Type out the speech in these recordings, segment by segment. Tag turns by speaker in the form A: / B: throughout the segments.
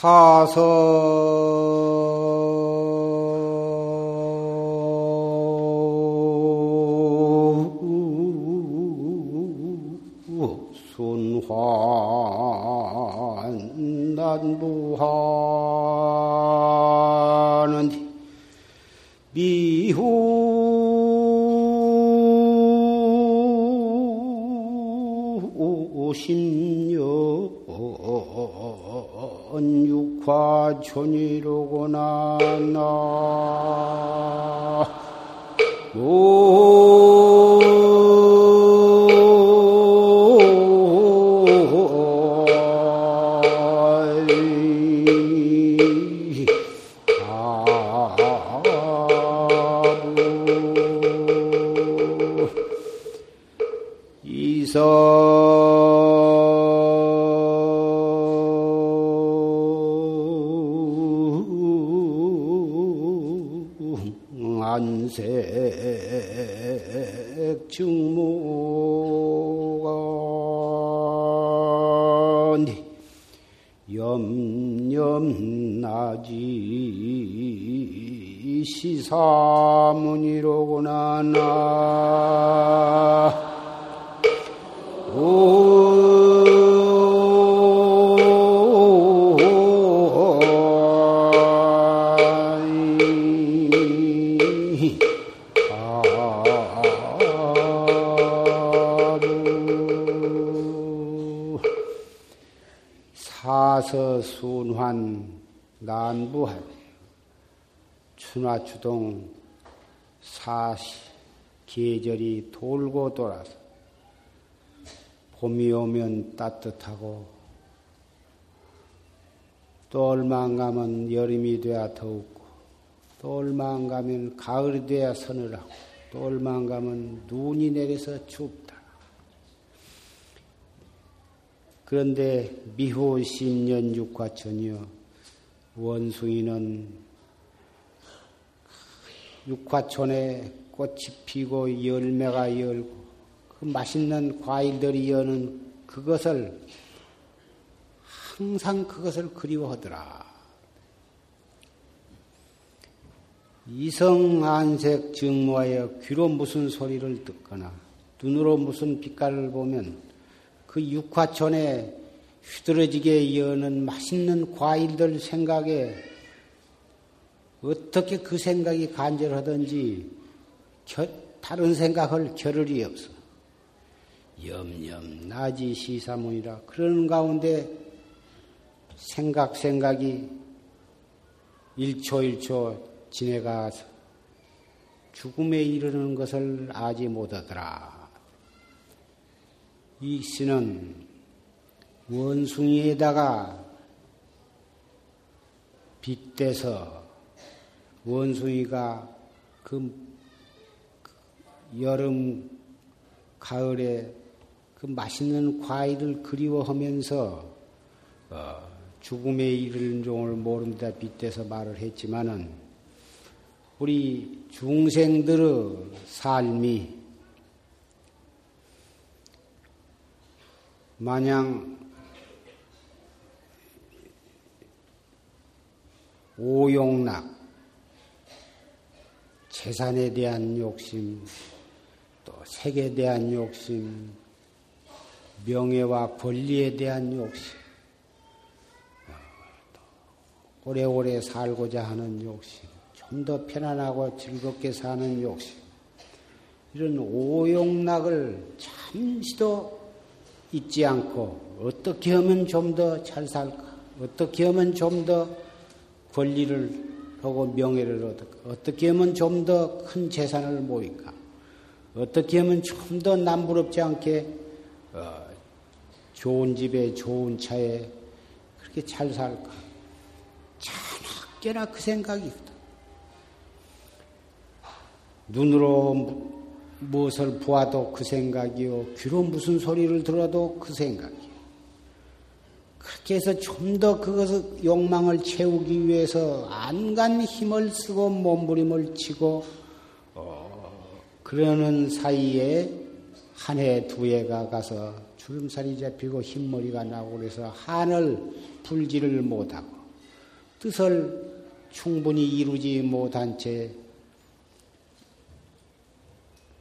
A: 순환 육화촌이 추동 사시 계절이 돌고 돌아서 봄이 오면 따뜻하고 또 얼마 안 가면 여름이 돼야 더웁고 또 얼마 안 가면 가을이 돼야 서늘하고 또 얼마 안 가면 눈이 내려서 춥다. 그런데 미후 10년 육화천이여 원숭이는 육화촌에 꽃이 피고 열매가 열고 그 맛있는 과일들이 여는 그것을 항상 그것을 그리워하더라. 이성 안색 증모하여 귀로 무슨 소리를 듣거나 눈으로 무슨 빛깔을 보면 그 육화촌에 휘두러지게 여는 맛있는 과일들 생각에 어떻게 그 생각이 간절하든지 다른 생각할 겨를이 없어. 염염 나지 시사문이라 그러는 가운데 생각 생각이 일초 일초 지내가서 죽음에 이르는 것을 아지 못하더라. 이 씨는 원숭이에다가 빗대서 원숭이가 그 여름, 가을에 그 맛있는 과일을 그리워하면서 어, 죽음에 이르는 종을 모른다 빗대서 말을 했지만은 우리 중생들의 삶이 마냥 오용락 재산에 대한 욕심, 또 색에 대한 욕심, 명예와 권리에 대한 욕심, 오래오래 살고자 하는 욕심, 좀 더 편안하고 즐겁게 사는 욕심, 이런 오용락을 잠시도 잊지 않고 어떻게 하면 좀 더 잘 살까? 어떻게 하면 좀 더 권리를 하고 명예를 얻을까? 어떻게 하면 좀 더 큰 재산을 모일까? 어떻게 하면 좀 더 남부럽지 않게 어, 좋은 집에 좋은 차에 그렇게 잘 살까? 자나깨나 그 생각이거든. 눈으로 무엇을 보아도 그 생각이요. 귀로 무슨 소리를 들어도 그 생각이요. 그렇게 해서 좀 더 그것을 욕망을 채우기 위해서 안간 힘을 쓰고 몸부림을 치고 어, 그러는 사이에 한 해 두 해가 가서 주름살이 잡히고 흰머리가 나고 그래서 한을 풀지를 못하고 뜻을 충분히 이루지 못한 채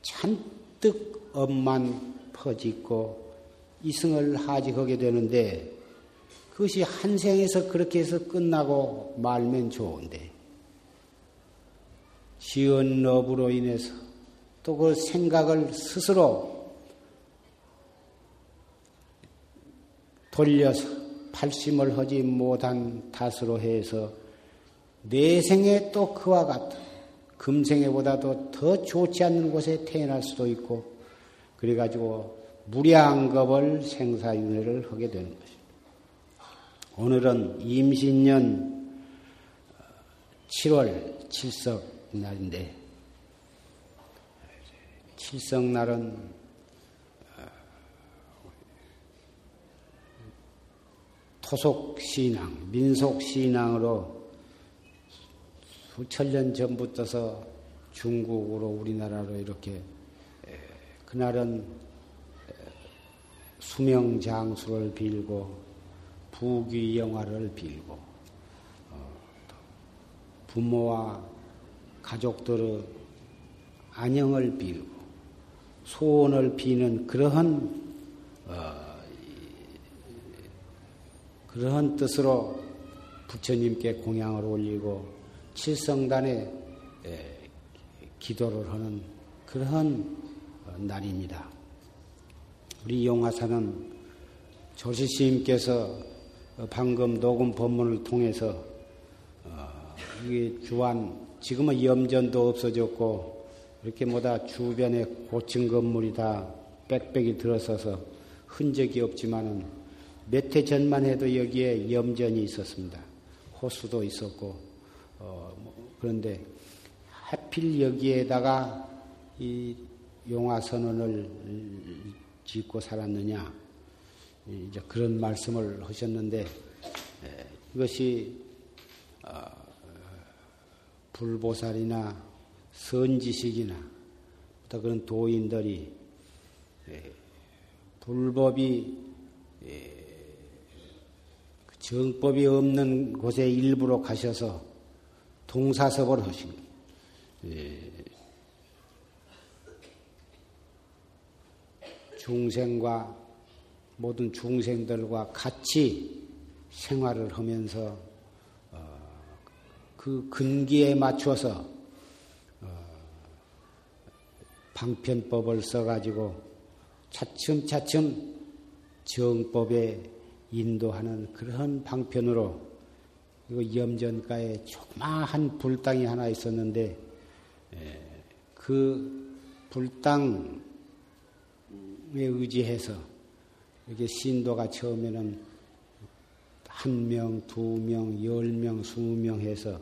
A: 잔뜩 업만 퍼짓고 이승을 하직하게 되는데 그것이 한 생에서 그렇게 해서 끝나고 말면 좋은데 지은 업으로 인해서 또 그 생각을 스스로 돌려서 팔심을 하지 못한 탓으로 해서 내생에 또 그와 같은 금생에보다도 더 좋지 않는 곳에 태어날 수도 있고 그래가지고 무량겁을 생사윤회를 하게 되는 것입니다. 오늘은 임신년 7월 7석 날인데 칠성날은 토속 신앙, 민속 신앙으로 수천 년 전부터서 중국으로 우리나라로 이렇게 그날은 수명 장수를 빌고 부귀 영화를 빌고 어, 부모와 가족들의 안녕을 빌고 소원을 비는 그러한 어, 그러한 뜻으로 부처님께 공양을 올리고 칠성단에 기도를 하는 그러한 어, 날입니다. 우리 용화사는 조시스님께서 방금 녹음 법문을 통해서 이게 주안 지금은 염전도 없어졌고 이렇게 뭐다 주변에 고층 건물이 다 빽빽이 들어서서 흔적이 없지만은 몇 해 전만 해도 여기에 염전이 있었습니다. 호수도 있었고, 어, 뭐 그런데 하필 여기에다가 이 용화 선언을 짓고 살았느냐, 이제 그런 말씀을 하셨는데, 이것이, 어, 불보살이나 선지식이나 또 그런 도인들이 예, 불법이 예, 그 정법이 없는 곳에 일부러 가셔서 동사섭을 하신 예, 중생과 모든 중생들과 같이 생활을 하면서 어, 그 근기에 맞춰서 방편법을 써가지고 차츰차츰 정법에 인도하는 그런 방편으로 이거 염전가에 조그마한 불당이 하나 있었는데 그 불당에 의지해서 이렇게 신도가 처음에는 한 명, 두 명, 열 명, 스무 명 해서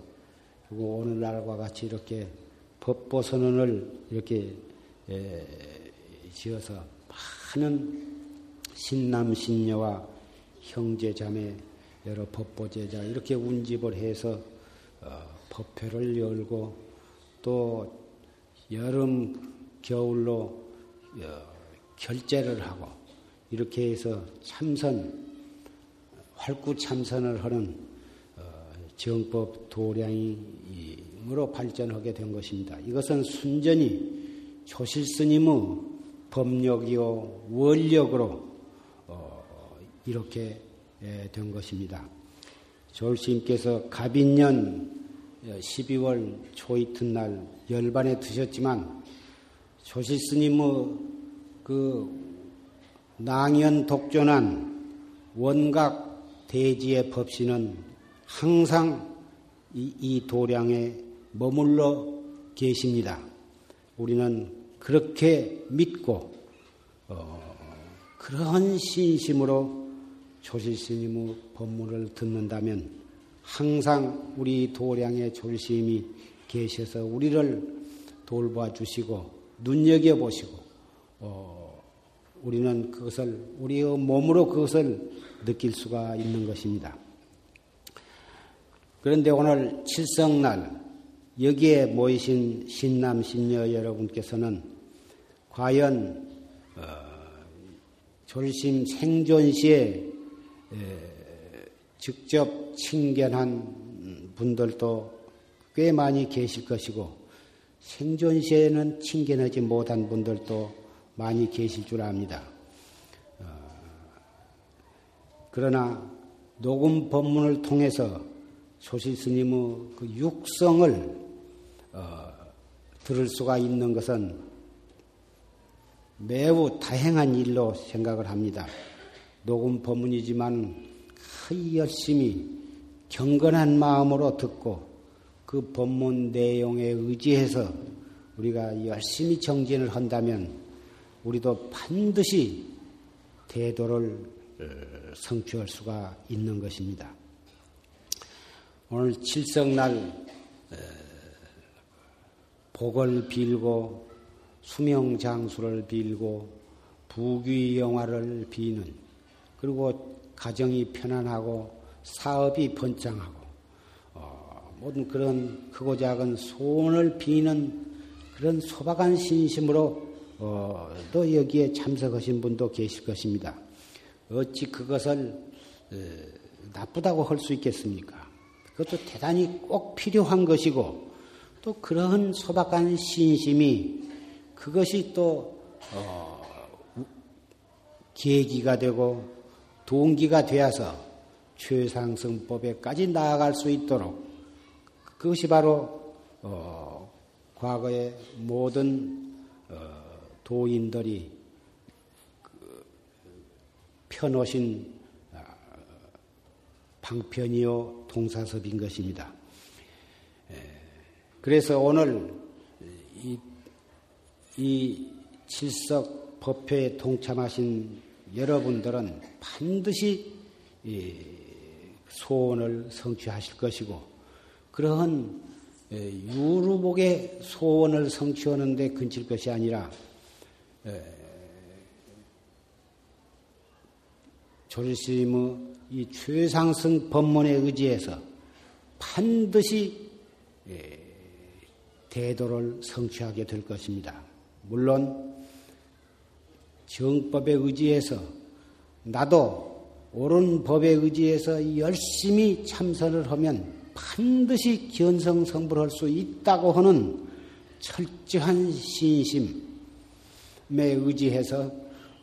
A: 그리고 오늘날과 같이 이렇게 법보 선언을 이렇게 예, 지어서 많은 신남 신녀와 형제 자매 여러 법보제자 이렇게 운집을 해서 어, 법회를 열고 또 여름 겨울로 어, 결제를 하고 이렇게 해서 참선 활구 참선을 하는 어, 정법 도량이으로 발전하게 된 것입니다. 이것은 순전히 조실 스님의 법력이요 원력으로 어, 이렇게 예, 된 것입니다. 조실스님께서 갑인년 12월 초 이튿날 열반에 드셨지만 조실 스님의 그 낭연 독존한 원각 대지의 법신은 항상 이, 이 도량에 머물러 계십니다. 우리는 그렇게 믿고 어, 그러한 신심으로 조실스님의 법문을 듣는다면 항상 우리 도량의 조실스님이 계셔서 우리를 돌봐 주시고 눈여겨 보시고 어, 우리는 그것을 우리의 몸으로 그것을 느낄 수가 있는 것입니다. 그런데 오늘 칠성날 여기에 모이신 신남 신녀 여러분께서는 과연 어, 졸심 생존 시에 에, 직접 친견한 음, 분들도 꽤 많이 계실 것이고 생존 시에는 칭견하지 못한 분들도 많이 계실 줄 압니다. 어, 그러나 녹음 법문을 통해서 소시 스님의 그 육성을 어, 들을 수가 있는 것은 매우 다행한 일로 생각을 합니다. 녹음 법문이지만 열심히 경건한 마음으로 듣고 그 법문 내용에 의지해서 우리가 열심히 정진을 한다면 우리도 반드시 대도를 어, 성취할 수가 있는 것입니다. 오늘 칠성날 어, 복을 빌고 수명장수를 빌고 부귀영화를 비는 그리고 가정이 편안하고 사업이 번창하고 어, 모든 그런 크고 작은 소원을 비는 그런 소박한 신심으로 어, 또 여기에 참석하신 분도 계실 것입니다. 어찌 그것을 어, 나쁘다고 할 수 있겠습니까? 그것도 대단히 꼭 필요한 것이고 또 그러한 소박한 신심이 그것이 또 어, 계기가 되고 동기가 되어서 최상승법에까지 나아갈 수 있도록 그것이 바로 어, 과거의 모든 어, 도인들이 그 펴놓으신 아, 방편이요 동사섭인 것입니다. 그래서 오늘 이, 이 칠석 법회에 동참하신 여러분들은 반드시 소원을 성취하실 것이고 그러한 유루복의 소원을 성취하는데 근칠 것이 아니라 조리스님의 이 최상승 법문에 의지해서 반드시 대도를 성취하게 될 것입니다. 물론 정법에 의지해서 나도 옳은 법에 의지해서 열심히 참선을 하면 반드시 견성성불할 수 있다고 하는 철저한 신심에 의지해서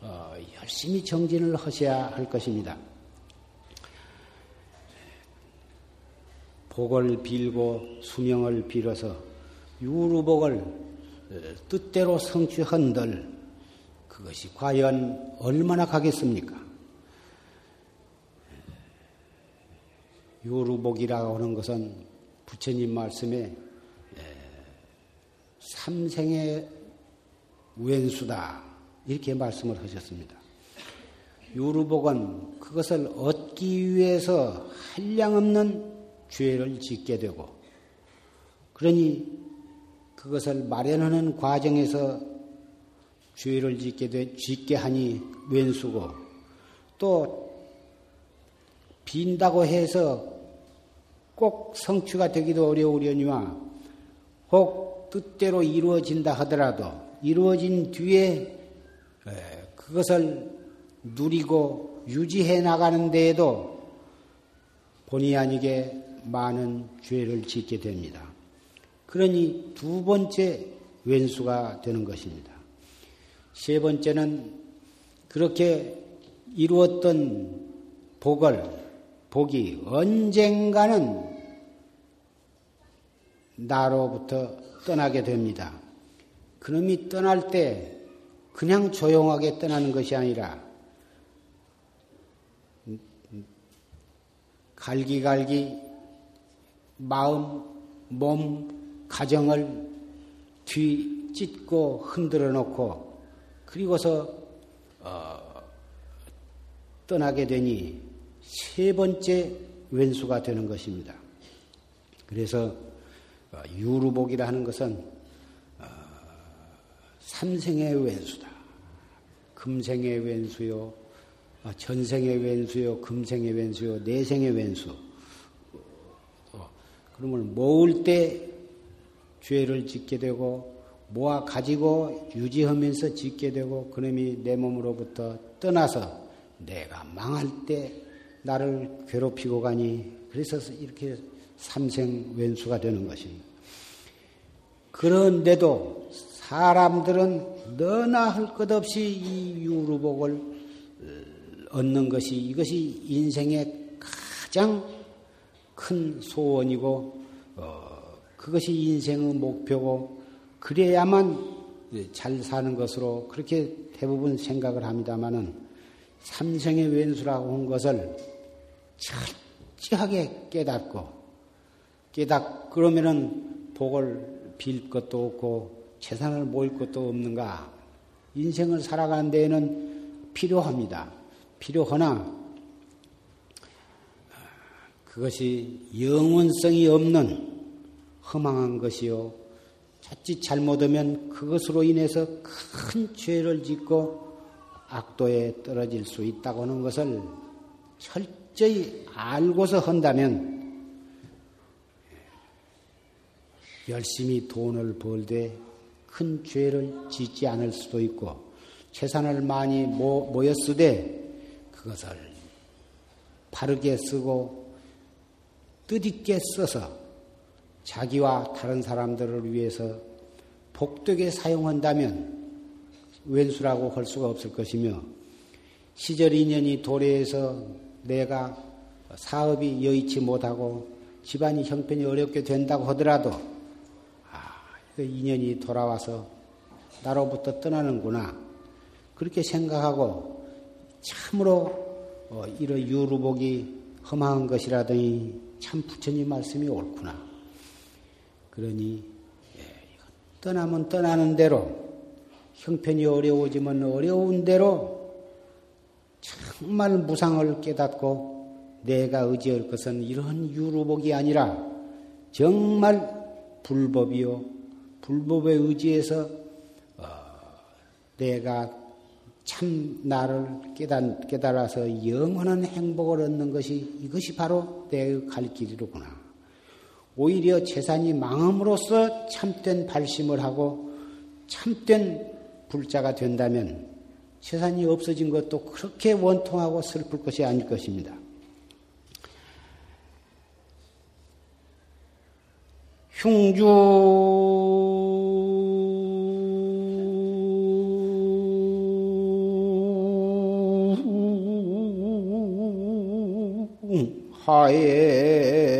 A: 어, 열심히 정진을 하셔야 할 것입니다. 복을 빌고 수명을 빌어서 유루복을 어, 뜻대로 성취한들 그것이 과연 얼마나 가겠습니까? 요루복이라고 하는 것은 부처님 말씀에 삼생의 왼수다 이렇게 말씀을 하셨습니다. 요루복은 그것을 얻기 위해서 한량없는 죄를 짓게 되고 그러니 그것을 마련하는 과정에서 죄를 짓게 되, 짓게 하니 왼수고 또 빈다고 해서 꼭 성취가 되기도 어려우려니와 혹 뜻대로 이루어진다 하더라도 이루어진 뒤에 그것을 누리고 유지해 나가는 데에도 본의 아니게 많은 죄를 짓게 됩니다. 그러니 두 번째 왼수가 되는 것입니다. 세 번째는 그렇게 이루었던 복을, 복이 언젠가는 나로부터 떠나게 됩니다. 그놈이 떠날 때 그냥 조용하게 떠나는 것이 아니라 갈기갈기 마음, 몸, 가정을 뒤찢고 흔들어 놓고 그리고서 어, 떠나게 되니 세 번째 왼수가 되는 것입니다. 그래서 어, 유루복이라 하는 것은 어, 삼생의 왼수다. 금생의 왼수요, 어, 전생의 왼수요, 금생의 왼수요, 내생의 왼수. 그러면 모을 때 죄를 짓게 되고 모아 가지고 유지하면서 짓게 되고 그놈이 내 몸으로부터 떠나서 내가 망할 때 나를 괴롭히고 가니 그래서 이렇게 삼생 왼수가 되는 것입니다. 그런데도 사람들은 너나 할 것 없이 이 유루복을 어, 얻는 것이 이것이 인생의 가장 큰 소원이고 어, 그것이 인생의 목표고 그래야만 잘 사는 것으로 그렇게 대부분 생각을 합니다마는 삼생의 왼수라고 한 것을 철저하게 깨닫고 깨닫 그러면은 복을 빌 것도 없고 재산을 모일 것도 없는가 인생을 살아가는 데에는 필요합니다. 필요하나 그것이 영원성이 없는 허망한 것이요. 자칫 잘못하면 그것으로 인해서 큰 죄를 짓고 악도에 떨어질 수 있다고 하는 것을 철저히 알고서 한다면 열심히 돈을 벌되 큰 죄를 짓지 않을 수도 있고 재산을 많이 모였으되 그것을 바르게 쓰고 뜻있게 써서 자기와 다른 사람들을 위해서 복되게 사용한다면 왼수라고 할 수가 없을 것이며 시절 인연이 도래해서 내가 사업이 여의치 못하고 집안이 형편이 어렵게 된다고 하더라도 아, 그 인연이 돌아와서 나로부터 떠나는구나 그렇게 생각하고 참으로 어, 이런 유루복이 험한 것이라더니 참 부처님 말씀이 옳구나. 그러니 예, 떠나면 떠나는 대로 형편이 어려워지면 어려운 대로 정말 무상을 깨닫고 내가 의지할 것은 이런 유루복이 아니라 정말 불법이요 불법에 의지해서 어, 내가 참 나를 깨달, 깨달아서 영원한 행복을 얻는 것이 이것이 바로 내 갈 길이로구나. 오히려 재산이 망함으로써 참된 발심을 하고 참된 불자가 된다면 재산이 없어진 것도 그렇게 원통하고 슬플 것이 아닐 것입니다. 흉주 하에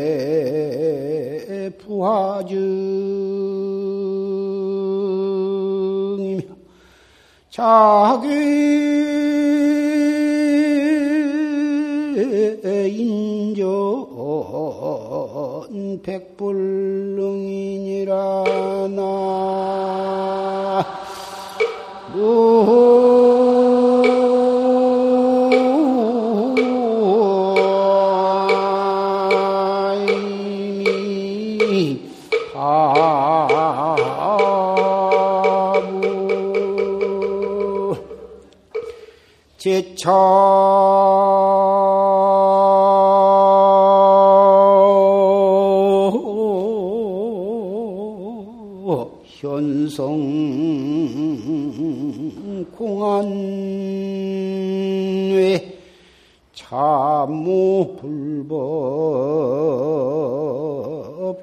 A: 자기 인전 백불능이니라 나 차 현성 공안외 참무 불법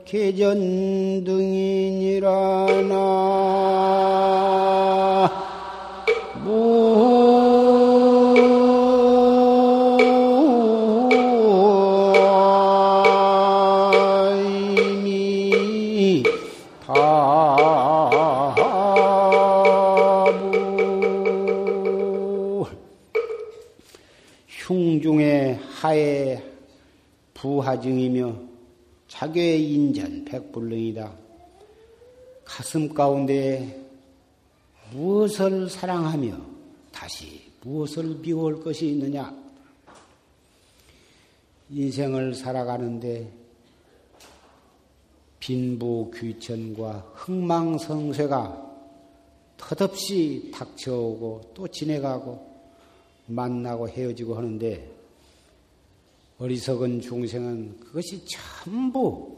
A: 개전 등이니라 나 부하증이며 자괴의 인전 백불능이다. 가슴 가운데 무엇을 사랑하며 다시 무엇을 미워할 것이 있느냐? 인생을 살아가는데 빈부 귀천과 흥망성쇠가 덧없이 닥쳐오고 또 지내가고 만나고 헤어지고 하는데 어리석은 중생은 그것이 전부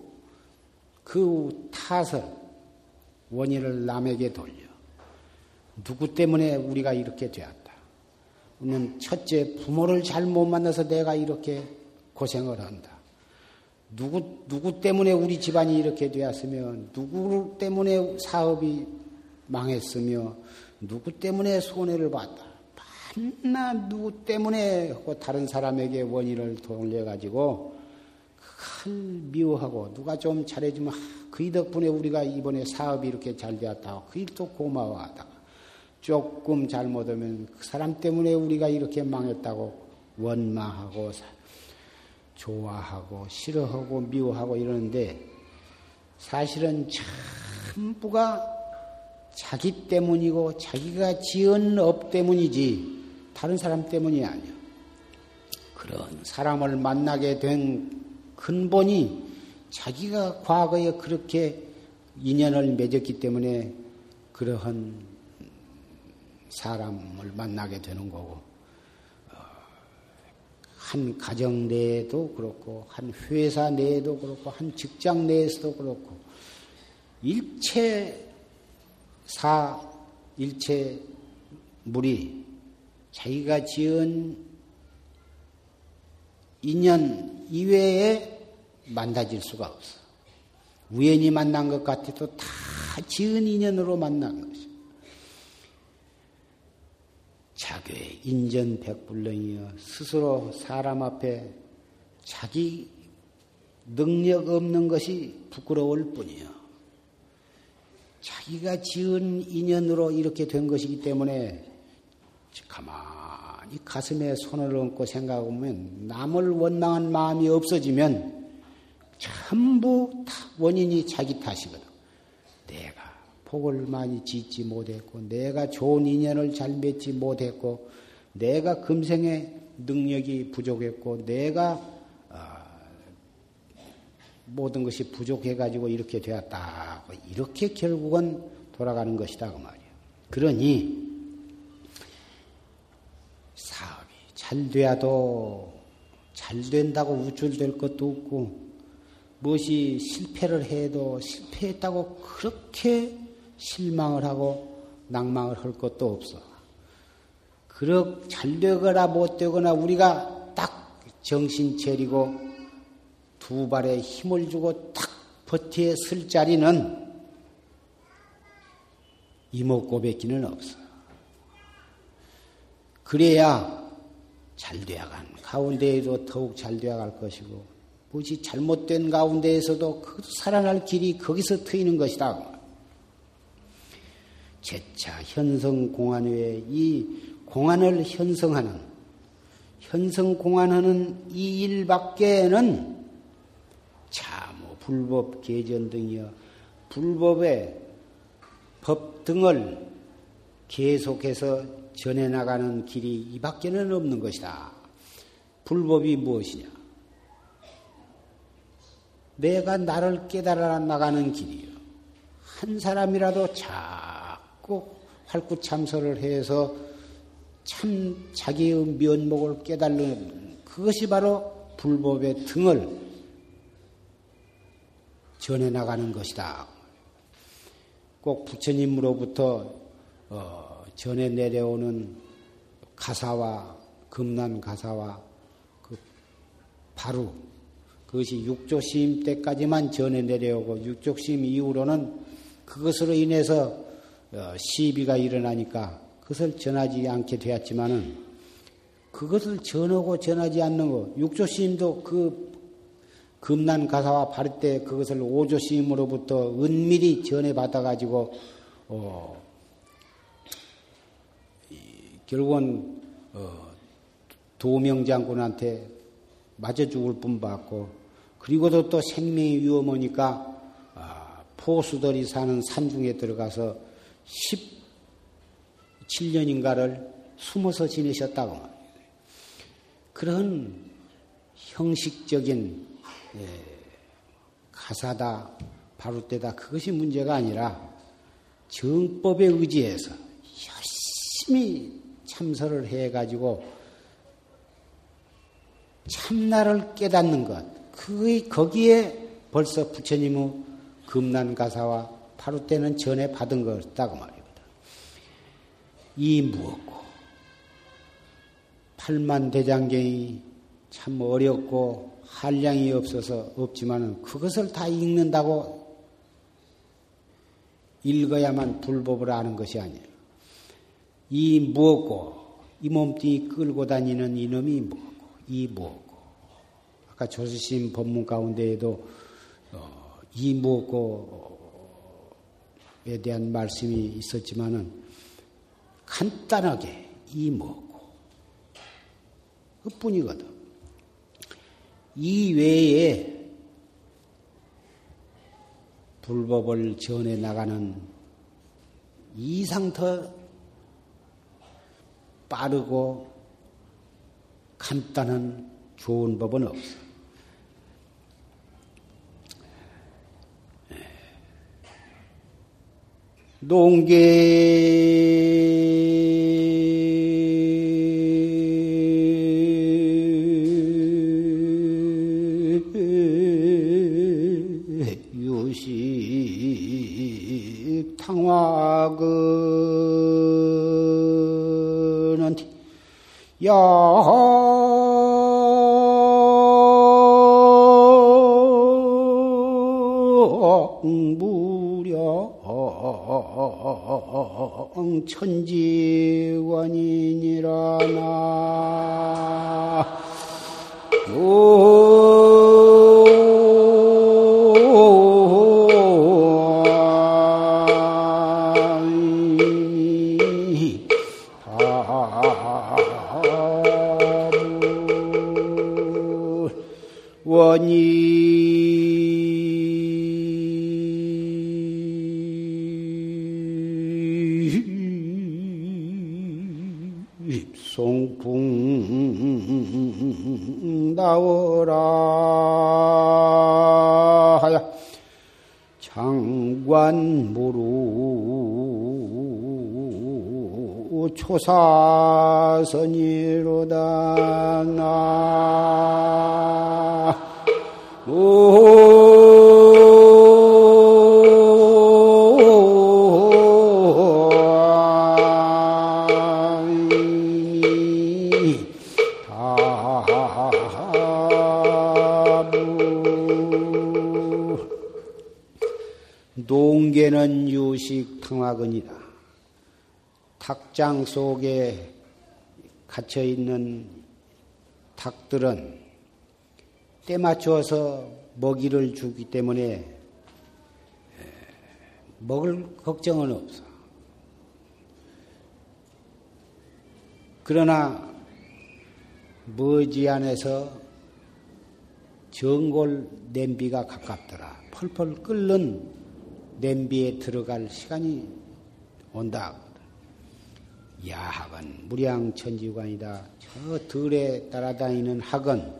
A: 그 탓을 원인을 남에게 돌려. 누구 때문에 우리가 이렇게 되었다. 우리는 첫째 부모를 잘못 만나서 내가 이렇게 고생을 한다. 누구, 누구 때문에 우리 집안이 이렇게 되었으며, 누구 때문에 사업이 망했으며, 누구 때문에 손해를 봤다. 만나 누구 때문에 하고 다른 사람에게 원인을 돌려가지고, 큰 미워하고, 누가 좀 잘해주면, 그이 덕분에 우리가 이번에 사업이 이렇게 잘 되었다고, 그일 또 고마워하다가, 조금 잘못하면 그 사람 때문에 우리가 이렇게 망했다고 원망하고, 좋아하고 싫어하고 미워하고 이러는데 사실은 전부가 자기 때문이고 자기가 지은 업 때문이지 다른 사람 때문이 아니야. 그런 사람을 만나게 된 근본이 자기가 과거에 그렇게 인연을 맺었기 때문에 그러한 사람을 만나게 되는 거고 한 가정 내에도 그렇고, 한 회사 내에도 그렇고, 한 직장 내에서도 그렇고, 일체 사, 일체 물이 자기가 지은 인연 이외에 만나질 수가 없어. 우연히 만난 것 같아도 다 지은 인연으로 만난 것이. 자괴 인전 백불능이여 스스로 사람 앞에 자기 능력 없는 것이 부끄러울 뿐이요. 자기가 지은 인연으로 이렇게 된 것이기 때문에 가만히 가슴에 손을 얹고 생각하면 남을 원망한 마음이 없어지면 전부 다 원인이 자기 탓이거든. 내가 복을 많이 짓지 못했고, 내가 좋은 인연을 잘 맺지 못했고, 내가 금생에 능력이 부족했고, 내가 어, 모든 것이 부족해가지고 이렇게 되었다. 이렇게 결국은 돌아가는 것이다. 그 말이야. 그러니, 사업이 잘 돼야도 잘 된다고 우쭐될 것도 없고, 무엇이 실패를 해도 실패했다고 그렇게 실망을 하고 낭망을 할 것도 없어. 그렇 잘 되거나 못 되거나 우리가 딱 정신 차리고 두 발에 힘을 주고 딱 버티에 쓸 자리는 이목고 뱉기는 없어. 그래야 잘 되어간 가운데에도 더욱 잘 되어갈 것이고, 무엇이 잘못된 가운데에서도 그 살아날 길이 거기서 트이는 것이다. 재차 현성 공안 외에 이 공안을 현성하는 현성 공안하는 이 일밖에는 참호 불법 개전 등이여 불법의 법 등을 계속해서 전해 나가는 길이 이밖에는 없는 것이다. 불법이 무엇이냐? 내가 나를 깨달아 나가는 길이요. 한 사람이라도 잘꼭 활구참선을 해서 참 자기의 면목을 깨달는 그것이 바로 불법의 등을 전해 나가는 것이다. 꼭 부처님으로부터 어, 전해 내려오는 가사와 금난 가사와 그 바로 그것이 육조심 때까지만 전해 내려오고 육조심 이후로는 그것으로 인해서 어, 시비가 일어나니까 그것을 전하지 않게 되었지만은 그것을 전하고 전하지 않는 거 육조 시임도 그 금난 가사와 바를 때 그것을 오조 시임으로부터 은밀히 전해 받아 가지고 어, 결국은 어, 도명 장군한테 맞아 죽을 뿐 받고 그리고도 또 생명이 위험하니까 아, 포수들이 사는 산중에 들어가서 17년인가를 숨어서 지내셨다고 말합니다. 그런 형식적인 예, 가사다, 바로때다 그것이 문제가 아니라 정법에 의지해서 열심히 참선을 해가지고 참나를 깨닫는 것, 그 거기에 벌써 부처님의 금난가사와 바로 때는 전에 받은 것이다고 말입니다. 이 무엇고 팔만 대장경이 참 어렵고 한량이 없어서 없지만은 그것을 다 읽는다고 읽어야만 불법을 아는 것이 아니에요. 이 무엇고 이 몸뚱이 끌고 다니는 이놈이 무엇고 이 무엇고 아까 조수심 법문 가운데에도 어, 이 무엇고에 대한 말씀이 있었지만은 간단하게 이 무엇고 그뿐이거든. 이 외에 불법을 전해 나가는 이상 더 빠르고 간단한 좋은 법은 없어. 농계 영무령 천지 선이로다. 나. 농계는 유식 평화근이다. 닭장 속에 갇혀 있는 닭들은 때 맞춰서 먹이를 주기 때문에 먹을 걱정은 없어. 그러나 머지 안에서 전골 냄비가 가깝더라. 펄펄 끓는 냄비에 들어갈 시간이 온다. 야학은 무량천지관이다. 저 들에 따라다니는 학은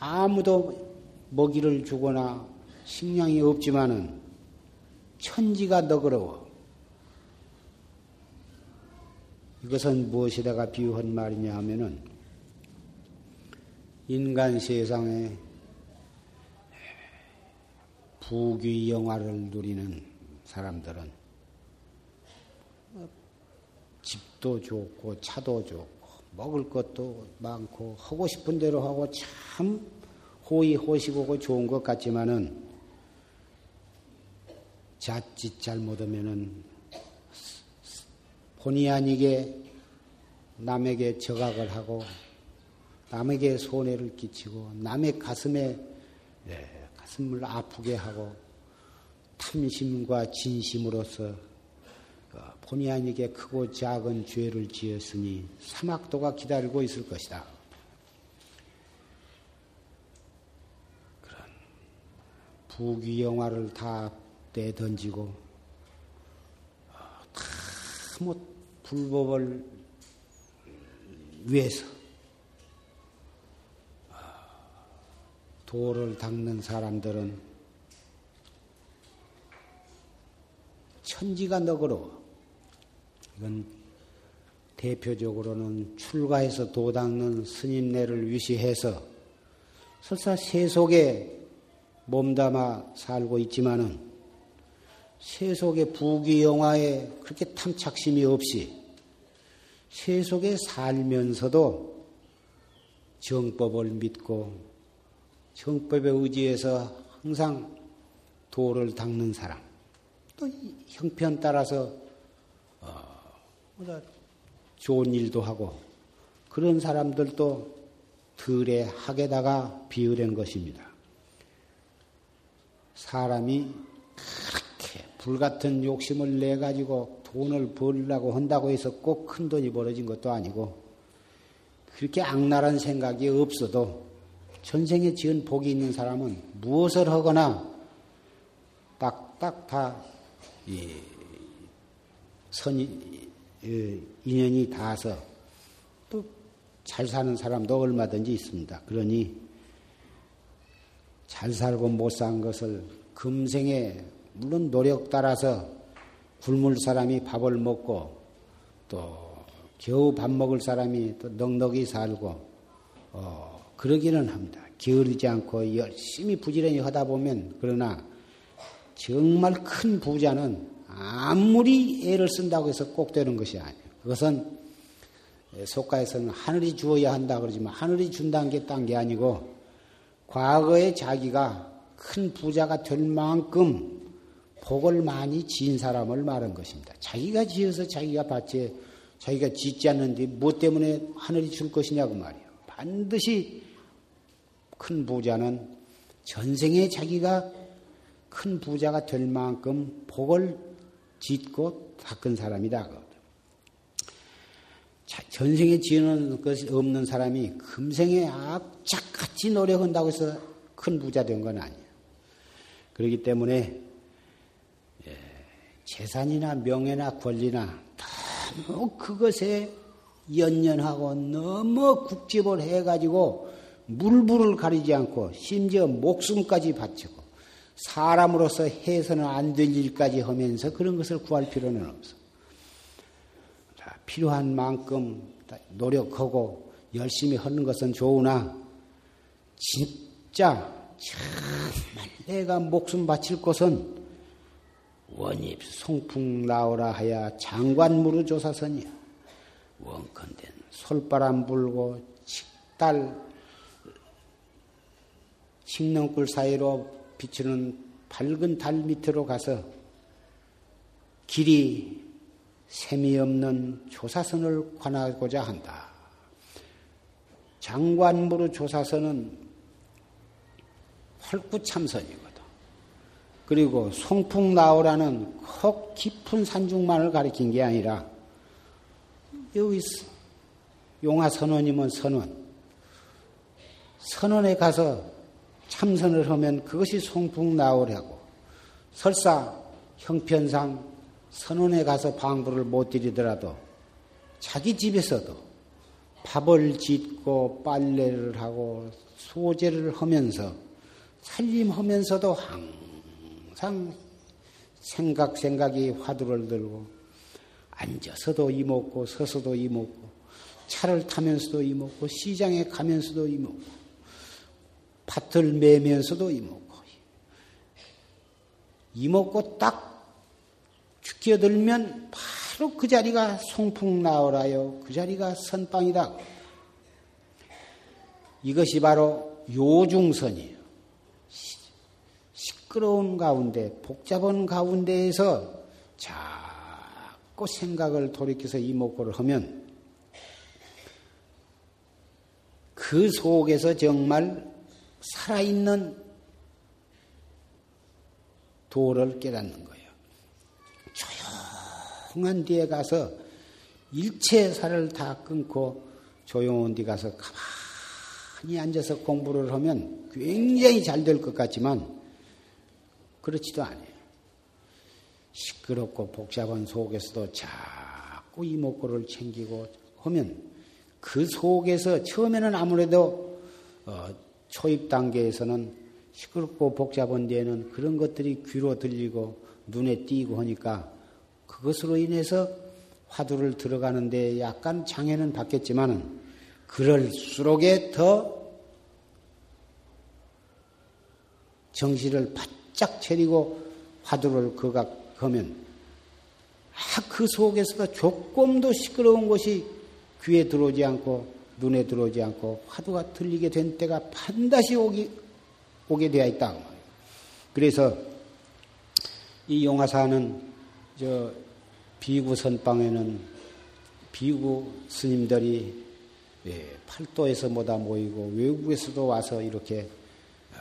A: 아무도 먹이를 주거나 식량이 없지만은 천지가 너그러워. 이것은 무엇에다가 비유한 말이냐 하면은 인간 세상에 부귀 영화를 누리는 사람들은 집도 좋고 차도 좋고 먹을 것도 많고 하고 싶은 대로 하고 참 호의 호식하고 좋은 것 같지만은 자칫 잘못하면은 본의 아니게 남에게 저각을 하고 남에게 손해를 끼치고 남의 가슴에 네, 가슴을 아프게 하고 탐심과 진심으로서 본의 아니게 크고 작은 죄를 지었으니 사막도가 기다리고 있을 것이다. 그런 부귀영화를 다 내던지고 다뭐 불법을 위해서 도를 닦는 사람들은 천지가 너그러워. 이건 대표적으로는 출가해서 도닦는 스님네를 위시해서 설사 세속에 몸담아 살고 있지만은 세속의 부귀영화에 그렇게 탐착심이 없이 세속에 살면서도 정법을 믿고 정법에 의지해서 항상 도를 닦는 사람, 또 형편 따라서 어, 좋은 일도 하고 그런 사람들도 들에 학에다가 비유된 것입니다. 사람이 그렇게 불같은 욕심을 내 가지고 돈을 벌려고 한다고 해서 꼭 큰 돈이 벌어진 것도 아니고 그렇게 악랄한 생각이 없어도 전생에 지은 복이 있는 사람은 무엇을 하거나 딱딱 다 선이 인연이 닿아서 또 잘 사는 사람도 얼마든지 있습니다. 그러니 잘 살고 못 산 것을 금생에 물론 노력 따라서 굶을 사람이 밥을 먹고 또 겨우 밥 먹을 사람이 또 넉넉히 살고 어, 그러기는 합니다. 게으르지 않고 열심히 부지런히 하다 보면 그러나 정말 큰 부자는 아무리 애를 쓴다고 해서 꼭 되는 것이 아니에요. 그것은 속가에서는 하늘이 주어야 한다 그러지만 하늘이 준다는 게 딴 게 아니고 과거에 자기가 큰 부자가 될 만큼 복을 많이 지은 사람을 말한 것입니다. 자기가 지어서 자기가 받지, 자기가 짓지 않는데 뭐 때문에 하늘이 줄 것이냐고 말이에요. 반드시 큰 부자는 전생에 자기가 큰 부자가 될 만큼 복을 짓고 닦은 사람이다. 전생에 지은 것이 없는 사람이 금생에 악착같이 노력한다고 해서 큰 부자 된 건 아니에요. 그렇기 때문에 예, 재산이나 명예나 권리나 너무 그것에 연연하고 너무 국집을 해가지고 물불을 가리지 않고 심지어 목숨까지 바치고 사람으로서 해서는 안 될 일까지 하면서 그런 것을 구할 필요는 없어. 필요한 만큼 노력하고 열심히 하는 것은 좋으나 진짜 정말 내가 목숨 바칠 것은 원입 송풍 나오라 하야 장관무르 조사선이야. 원컨대 솔바람 불고 칙달 칙렁굴 사이로 비추는 밝은 달 밑으로 가서 길이 셈이 없는 조사선을 관하고자 한다. 장관무르 조사선은 활구참선이거든. 그리고 송풍 나오라는 콕 깊은 산중만을 가리킨 게 아니라 여기 용화 선원이면 선원. 선원에 가서 참선을 하면 그것이 송풍 나오라고. 설사 형편상 선원에 가서 방부를 못 드리더라도 자기 집에서도 밥을 짓고 빨래를 하고 소재를 하면서 살림하면서도 항상 생각 생각이 화두를 들고 앉아서도 이먹고 서서도 이먹고 차를 타면서도 이먹고 시장에 가면서도 이먹고 밭을 매면서도 이먹고 이먹고 딱 죽여들면 바로 그 자리가 송풍 나오라요. 그 자리가 선방이다. 이것이 바로 요중선이에요. 시끄러운 가운데, 복잡한 가운데에서 자꾸 생각을 돌이켜서 이목구를 하면 그 속에서 정말 살아있는 도를 깨닫는 거예요. 조용한 뒤에 가서 일체 살을 다 끊고 조용한 데 가서 가만히 앉아서 공부를 하면 굉장히 잘 될 것 같지만 그렇지도 않아요. 시끄럽고 복잡한 속에서도 자꾸 이목구를 챙기고 하면 그 속에서 처음에는 아무래도 어, 초입 단계에서는 시끄럽고 복잡한 데에는 그런 것들이 귀로 들리고 눈에 띄고 하니까 그것으로 인해서 화두를 들어가는데 약간 장애는 받겠지만은 그럴수록에 더 정신을 바짝 차리고 화두를 거각하면 아, 그 속에서도 조금도 시끄러운 것이 귀에 들어오지 않고 눈에 들어오지 않고 화두가 들리게 된 때가 반드시 오기 오게 되어 있다. 그래서 이 용화사는 저 비구 선방에는 비구 스님들이 예, 팔도에서 모다 모이고 외국에서도 와서 이렇게 어,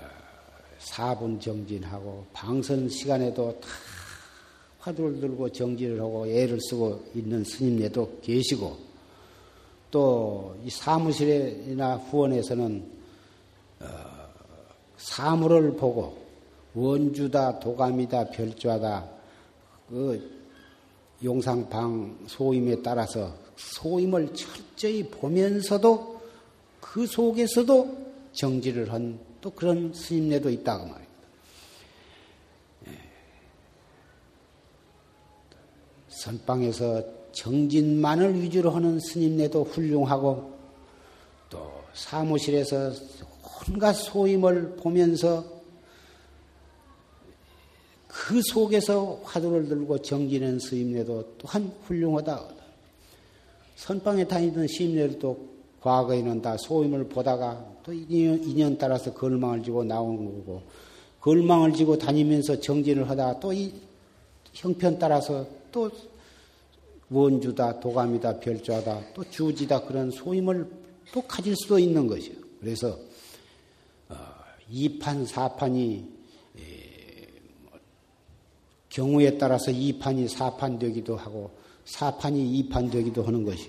A: 사분 정진하고 방선 시간에도 다 화두를 들고 정진을 하고 애를 쓰고 있는 스님네도 계시고 또 이 사무실이나 후원에서는 어, 사물을 보고 원주다 도감이다 별좌다 그 용상방 소임에 따라서 소임을 철저히 보면서도 그 속에서도 정지를 한 또 그런 스님네도 있다고 말입니다. 예. 선방에서 정진만을 위주로 하는 스님네도 훌륭하고 또 사무실에서 온갖 소임을 보면서 그 속에서 화두를 들고 정지는 스님네도 또한 훌륭하다. 선방에 다니던 스님네들도 과거에는 다 소임을 보다가 또 인연, 따라서 걸망을 지고 나오는 거고, 걸망을 지고 다니면서 정진을 하다가 또 이 형편 따라서 또 원주다, 도감이다, 별좌다, 또 주지다 그런 소임을 또 가질 수도 있는 것이요. 그래서 어, 이판 사판이 경우에 따라서 2판이 4판 되기도 하고 4판이 2판 되기도 하는 것이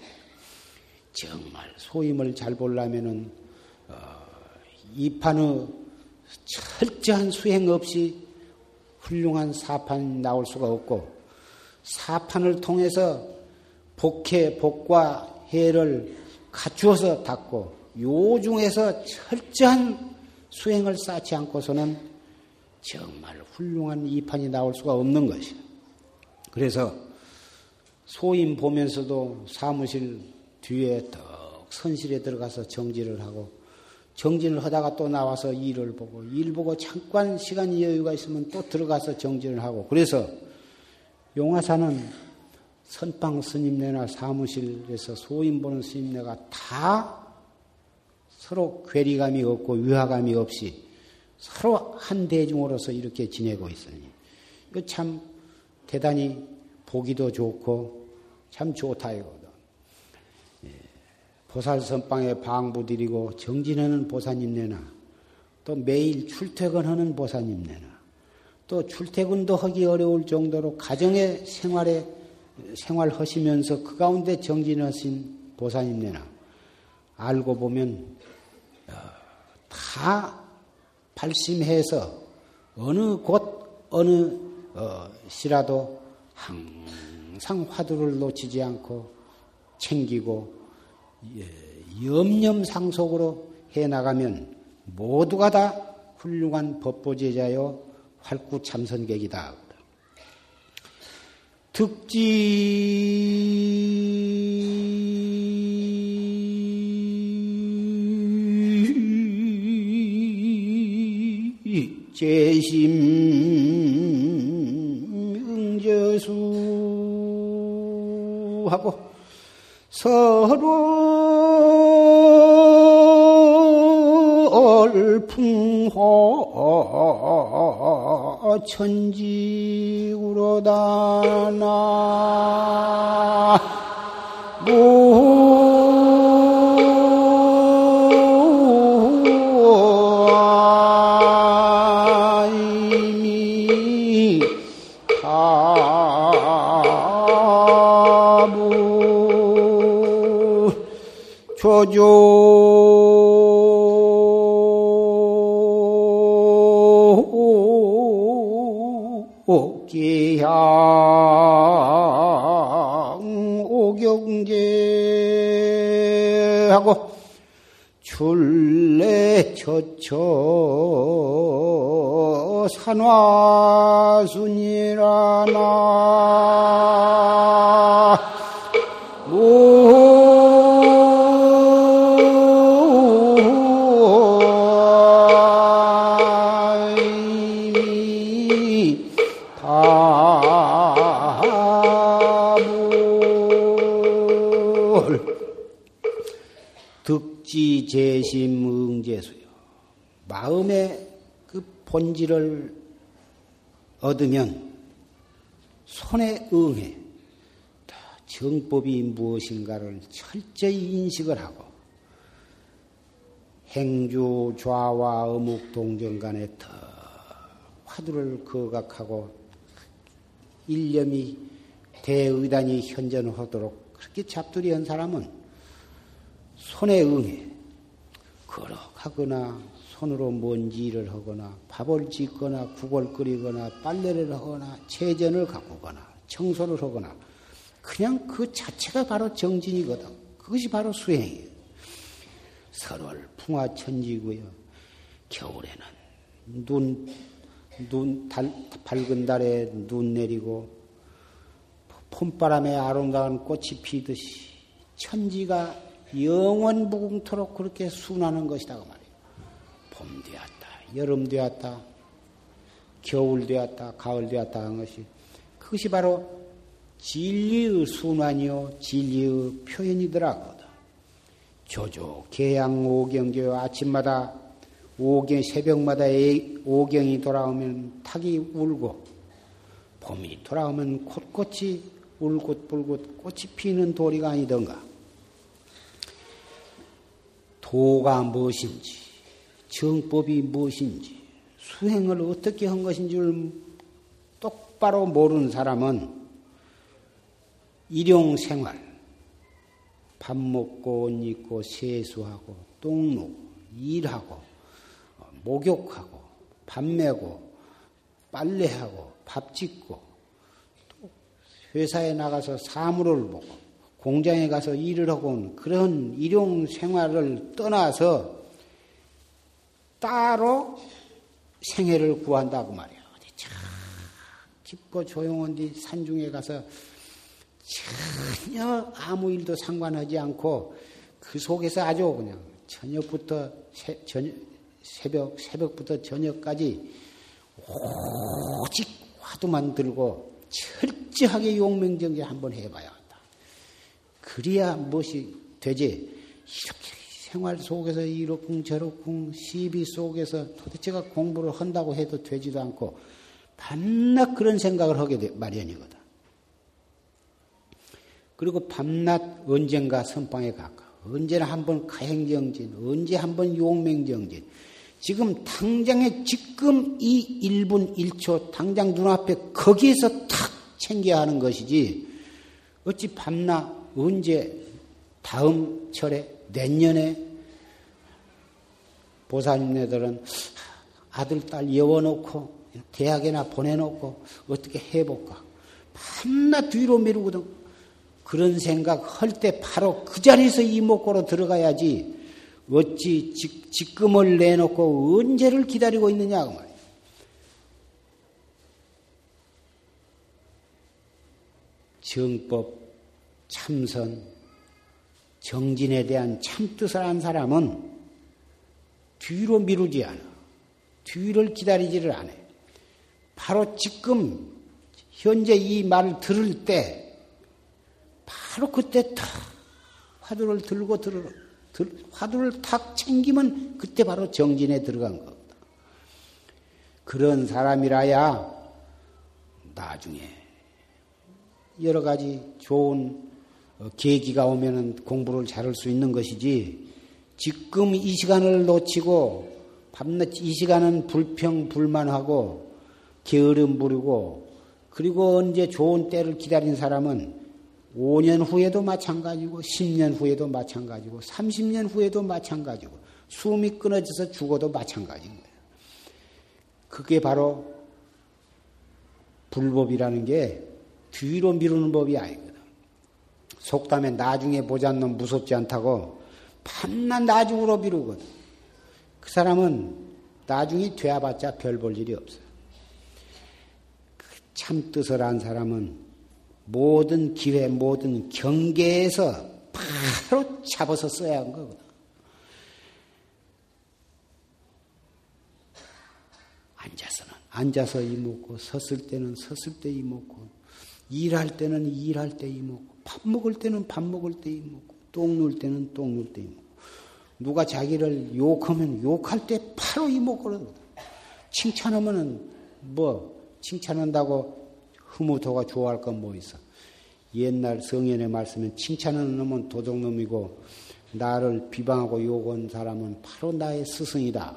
A: 정말 소임을 잘 보려면은 어, 2판의 철저한 수행 없이 훌륭한 4판 나올 수가 없고 4판을 통해서 복해 복과 해를 갖추어서 닦고 요 중에서 철저한 수행을 쌓지 않고서는 정말 훌륭한 이판이 나올 수가 없는 것이에요. 그래서 소임 보면서도 사무실 뒤에 떡 선실에 들어가서 정진을 하고 정진을 하다가 또 나와서 일을 보고 일 보고 잠깐 시간 여유가 있으면 또 들어가서 정진을 하고 그래서 용화사는 선방 스님네나 사무실에서 소임 보는 스님네가 다 서로 괴리감이 없고 위화감이 없이 서로 한 대중으로서 이렇게 지내고 있으니 그참 대단히 보기도 좋고 참 좋다 이거든. 예, 보살 선방에 방부 드리고 정진하는 보사님네나 또 매일 출퇴근하는 보사님네나 또 출퇴근도 하기 어려울 정도로 가정의 생활에 생활하시면서 그 가운데 정진하신 보사님네나 알고 보면 어, 다 발심해서 어느 곳 어느 어, 시라도 항상 화두를 놓치지 않고 챙기고 예, 염념상속으로 해 나가면 모두가 다 훌륭한 법보제자요 활구 참선객이다. 득지 재심 천지우로다나 조조 처처 산화순이라나 득지 재심 응제수요. 마음에 그 본질을 얻으면 손에 응해 정법이 무엇인가를 철저히 인식을 하고 행주 좌와 어묵 동정 간에 더 화두를 거각하고 일념이 대의단이 현전하도록 그렇게 잡두리 한 사람은 손에 응해 걸어가거나 손으로 뭔지 일을 하거나 밥을 짓거나 국을 끓이거나 빨래를 하거나 체전을 가꾸거나 청소를 하거나 그냥 그 자체가 바로 정진이거든. 그것이 바로 수행이에요. 설월 풍화천지고요. 겨울에는 눈, 눈, 달, 밝은 달에 눈 내리고 봄바람에 아름다운 꽃이 피듯이 천지가 영원 무궁토록 그렇게 순하는 것이다. 봄 되었다, 여름 되었다, 겨울 되었다, 가을 되었다 하는 것이 그것이 바로 진리의 순환이요, 진리의 표현이더라거든. 조조, 개양, 오경교 아침마다 오경, 새벽마다 오경이 돌아오면 탁이 울고, 봄이 돌아오면 곳곳이 울긋불긋 꽃이 피는 도리가 아니던가. 도가 무엇인지, 정법이 무엇인지, 수행을 어떻게 한 것인지를 똑바로 모르는 사람은 일용생활, 밥 먹고 옷 입고 세수하고 똥 누고 일하고 목욕하고 밥 메고 빨래하고 밥 짓고 회사에 나가서 사물을 보고 공장에 가서 일을 하고 온 그런 일용 생활을 떠나서 따로 생애를 구한다고 말이야. 어디 참 깊고 조용한 데 산중에 가서 전혀 아무 일도 상관하지 않고 그 속에서 아주 그냥 저녁부터 새, 저녁, 새벽, 새벽부터 저녁까지 오직 화두만 들고 철저하게 용맹정제 한번 해봐야 한다. 그래야 무엇이 되지. 이렇게 생활 속에서 이렇쿵 저렇쿵 시비 속에서 도대체가 공부를 한다고 해도 되지도 않고 밤낮 그런 생각을 하게 돼, 마련이거든. 그리고 밤낮 언젠가 선방에 가까 언제나 한번 가행정진, 언제 한번 용맹정진. 지금 당장에 지금 이 1분 1초 당장 눈앞에 거기에서 탁 챙겨야 하는 것이지. 어찌 밤낮 언제 다음 철에 내년에 보살님네들은 아들, 딸 여워놓고 대학에나 보내놓고 어떻게 해볼까. 밤낮 뒤로 미루거든. 그런 생각 할 때 바로 그 자리에서 이목구로 들어가야지 어찌 지, 금을 내놓고 언제를 기다리고 있느냐 그. 정법, 참선, 정진에 대한 참뜻을 한 사람은 뒤로 미루지 않아. 뒤를 기다리지를 않아. 바로 지금 현재 이 말을 들을 때 바로 그때 탁 화두를 들고 들어 화두를 탁 챙기면 그때 바로 정진에 들어간 겁니다. 그런 사람이라야 나중에 여러 가지 좋은 어, 계기가 오면은 공부를 잘할 수 있는 것이지 지금 이 시간을 놓치고 밤낮 이 시간은 불평 불만하고 게으름 부리고 그리고 언제 좋은 때를 기다린 사람은 5년 후에도 마찬가지고 10년 후에도 마찬가지고 30년 후에도 마찬가지고 숨이 끊어져서 죽어도 마찬가지인 거예요. 그게 바로 불법이라는 게 뒤로 미루는 법이 아니거든. 속담에 나중에 놈 무섭지 않다고 밤낮 나중으로 미루거든. 그 사람은 나중이 되어봤자 별 볼 일이 없어요. 그참 뜻을 안 사람은 모든 기회, 모든 경계에서 바로 잡아서 써야 하는 거거든. 앉아서는 앉아서 이먹고, 섰을 때는 섰을 때 이먹고, 일할 때는 일할 때 이먹고, 밥 먹을 때는 밥 먹을 때 이먹고, 똥눌 때는 똥눌때 이먹고, 누가 자기를 욕하면 욕할 때 바로 이먹거든. 칭찬하면은 뭐 칭찬한다고 흐무토가 좋아할 건 뭐 있어? 옛날 성현의 말씀은 칭찬하는 놈은 도둑놈이고 나를 비방하고 욕한 사람은 바로 나의 스승이다.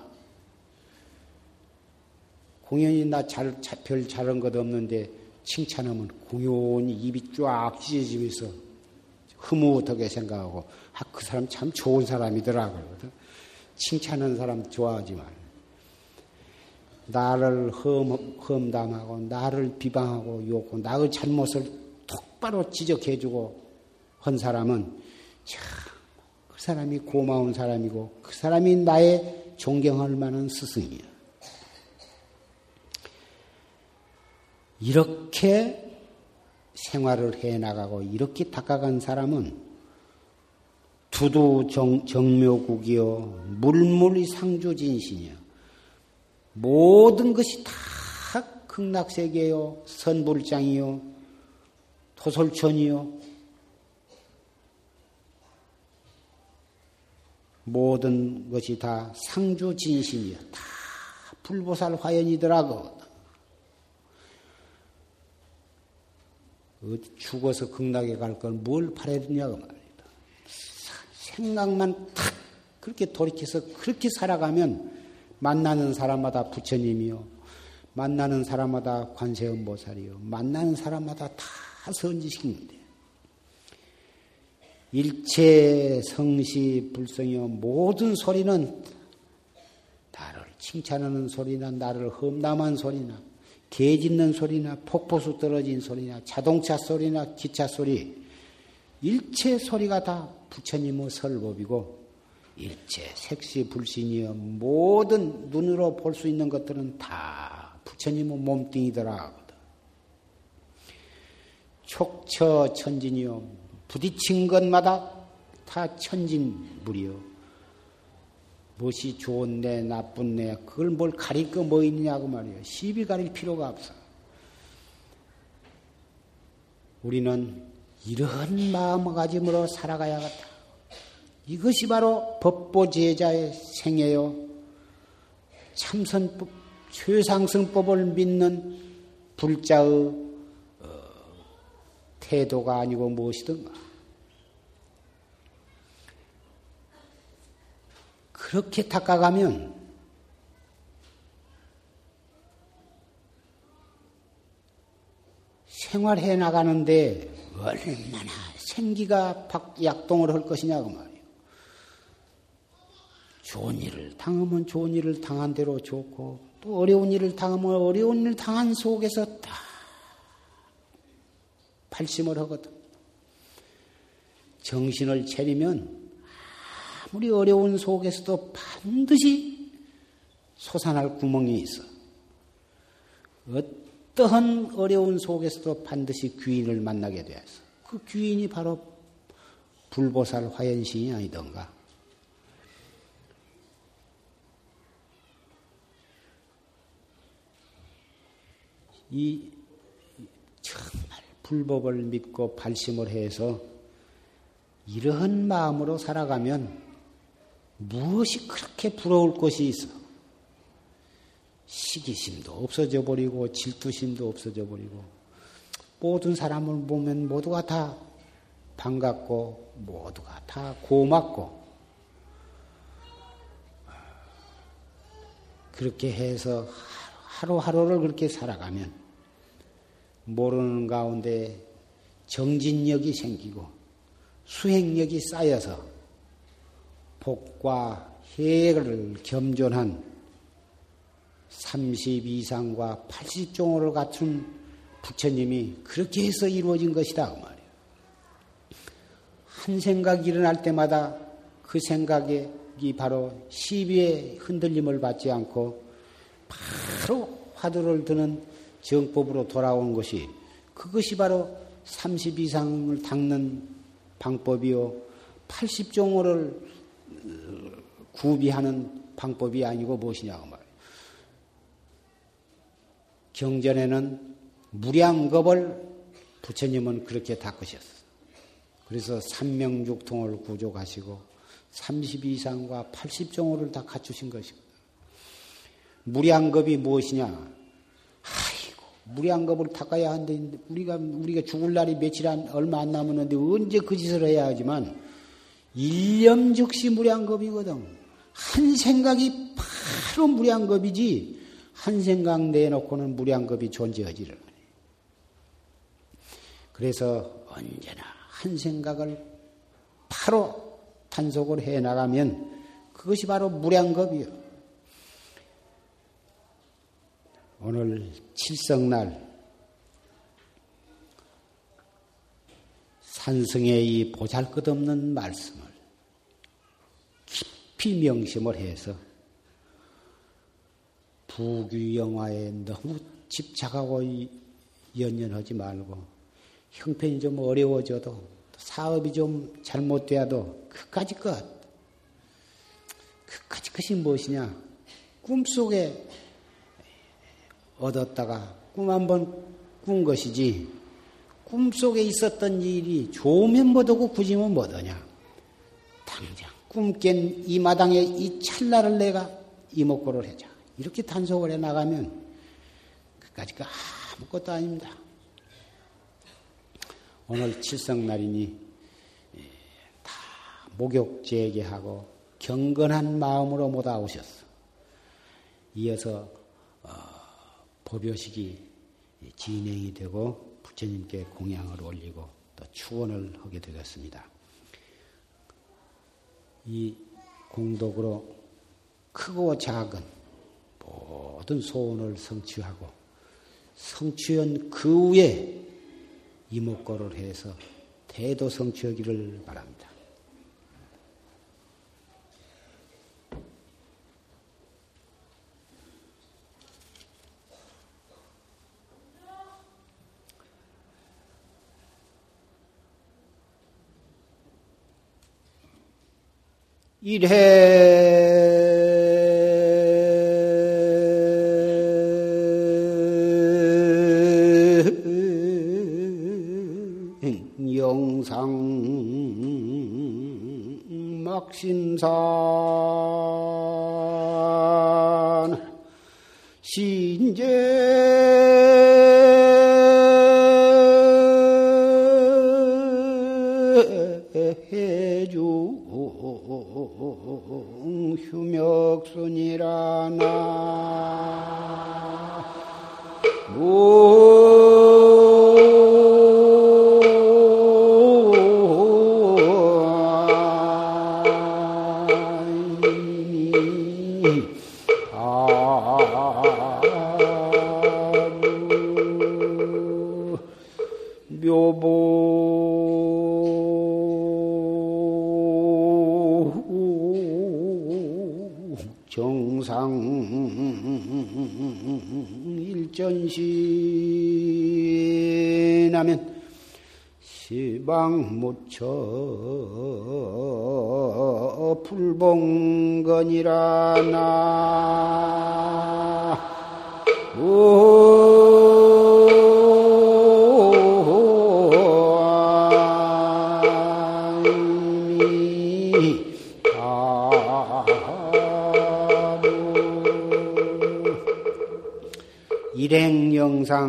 A: 공연히 나 잘, 별 잘한 것 없는데 칭찬하면 공연히 입이 쫙 찢어지면서 흐뭇하게 생각하고 아, 그 사람 참 좋은 사람이더라. 그러거든. 칭찬하는 사람 좋아하지 말. 나를 험, 험담하고 나를 비방하고 욕하고 나의 잘못을 똑바로 지적해주고 한 사람은 참 그 사람이 고마운 사람이고 그 사람이 나의 존경할 만한 스승이야. 이렇게 생활을 해 나가고 이렇게 닦아간 사람은 두두 정, 정묘국이요 물물이 상주진신이요. 모든 것이 다 극락세계요 선불장이요 토솔천이요. 모든 것이 다 상주진신이요. 다 불보살 화연이더라고. 어디 죽어서 극락에 갈 걸뭘 팔아야 되냐고 말이다. 생각만 탁 그렇게 돌이켜서 그렇게 살아가면 만나는 사람마다 부처님이요. 만나는 사람마다 관세음 보살이요. 만나는 사람마다 다 선지식인데. 일체 성시 불성이요. 모든 소리는 나를 칭찬하는 소리나 나를 험담한 소리나 개 짖는 소리나 폭포수 떨어진 소리나 자동차 소리나 기차 소리 일체 소리가 다 부처님의 설법이고 일체 색시 불신이여 모든 눈으로 볼 수 있는 것들은 다 부처님의 몸뚱이더라. 촉처 천진이요 부딪힌 것마다 다 천진물이요. 무엇이 좋은데 나쁜데 그걸 뭘 가릴 거 뭐 있냐고 말이에요. 시비 가릴 필요가 없어. 우리는 이러한 마음가짐으로 살아가야겠다. 이것이 바로 법보제자의 생애요. 참선법, 최상승법을 믿는 불자의 어, 태도가 아니고 무엇이든가. 그렇게 닦아가면 생활해 나가는데 얼마나 생기가 약동을 할 것이냐고 말이에요. 좋은 일을 당하면 좋은 일을 당한 대로 좋고 또 어려운 일을 당하면 어려운 일을 당한 속에서 다 발심을 하거든. 정신을 차리면 아무리 어려운 속에서도 반드시 솟아날 구멍이 있어. 어떠한 어려운 속에서도 반드시 귀인을 만나게 되었어. 그 귀인이 바로 불보살 화연신이 아니던가. 이 정말 불법을 믿고 발심을 해서 이러한 마음으로 살아가면 무엇이 그렇게 부러울 것이 있어? 시기심도 없어져 버리고 질투심도 없어져 버리고 모든 사람을 보면 모두가 다 반갑고 모두가 다 고맙고 그렇게 해서 하루하루를 그렇게 살아가면 모르는 가운데 정진력이 생기고 수행력이 쌓여서 복과 해를 겸존한 30 이상과 80종을 갖춘 부처님이 그렇게 해서 이루어진 것이다. 그 말이에요. 한 생각이 일어날 때마다 그 생각이 바로 시비의 흔들림을 받지 않고 바로 화두를 드는 정법으로 돌아온 것이 그것이 바로 30 이상을 닦는 방법이요. 80종을 구비하는 방법이 아니고 무엇이냐고 말이에요. 경전에는 무량겁을 부처님은 그렇게 닦으셨어요. 그래서 삼명육통을 구족하시고 30 이상과 80종호를 다 갖추신 것입니다. 무량겁이 무엇이냐? 아이고, 무량겁을 닦아야 하는데, 우리가, 우리가 죽을 날이 며칠 안, 얼마 안 남았는데, 언제 그 짓을 해야 하지만, 일념 즉시 무량겁이거든. 한 생각이 바로 무량겁이지, 한 생각 내놓고는 무량겁이 존재하지를. 그래서 언제나 한 생각을 바로 단속을 해 나가면 그것이 바로 무량겁이요. 오늘 칠성날 산승의 이 보잘것없는 말씀을 깊이 명심을 해서 부귀영화에 너무 집착하고 연연하지 말고 형편이 좀 어려워져도 사업이 좀 잘못되어도 그까지 것 그까지 것이 무엇이냐? 꿈속에 얻었다가 꿈 한 번 꾼 것이지 꿈속에 있었던 일이 좋으면 뭐하고 굳이면 뭐하냐? 당장 꿈 깬 이 마당에 이 찰나를 내가 이목구를 해자 이렇게 단속을 해 나가면 그까지가 아무것도 아닙니다. 오늘 칠성날이니 예, 다 목욕제게하고 경건한 마음으로 못 오셨어. 이어서 어, 법요식이 진행이 되고 부처님께 공양을 올리고 또 추원을 하게 되겠습니다. 이 공덕으로 크고 작은 모든 소원을 성취하고 성취한 그 후에 이목고를 해서 대도 성취하기를 바랍니다. 일해. 영상 막신산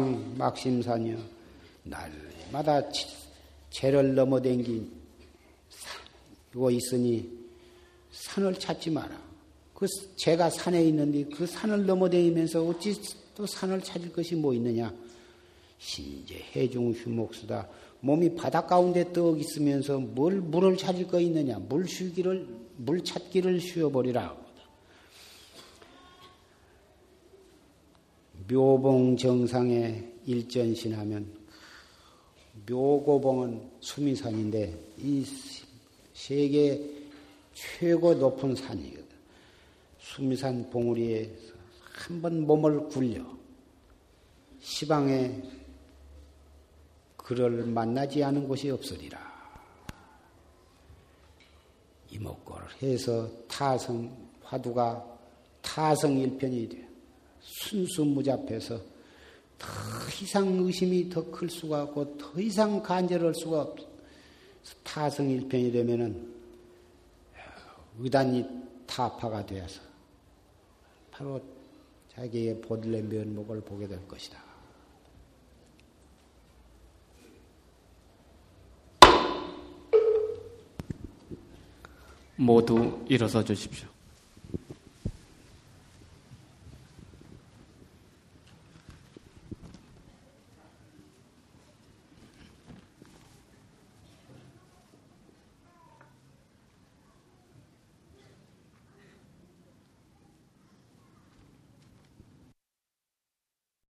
A: 영상 막심산이여 날마다 죄를 넘어댕긴 산이고 있으니 산을 찾지 마라. 그 죄가 산에 있는데 그 산을 넘어다니면서 어찌 또 산을 찾을 것이 뭐 있느냐? 신제 해중 휴목수다. 몸이 바닷 가운데 떡 있으면서 뭘 물을 찾을 거 있느냐? 물 쉬기를 물 찾기를 쉬어버리라. 묘봉 정상에 일전신하면 묘고봉은 수미산인데 이 세계 최고 높은 산이거든. 수미산 봉우리에 한 번 몸을 굴려 시방에 그를 만나지 않은 곳이 없으리라. 이목고를 해서 타성 화두가 타성 일편이 돼 순수무잡해서 더 이상 의심이 더 클 수가 없고 더 이상 간절할 수가 없어. 타성일편이 되면은 의단이 타파가 되어서 바로 세계의 본래 면목을 보게 될 것이다.
B: 모두 일어서 주십시오.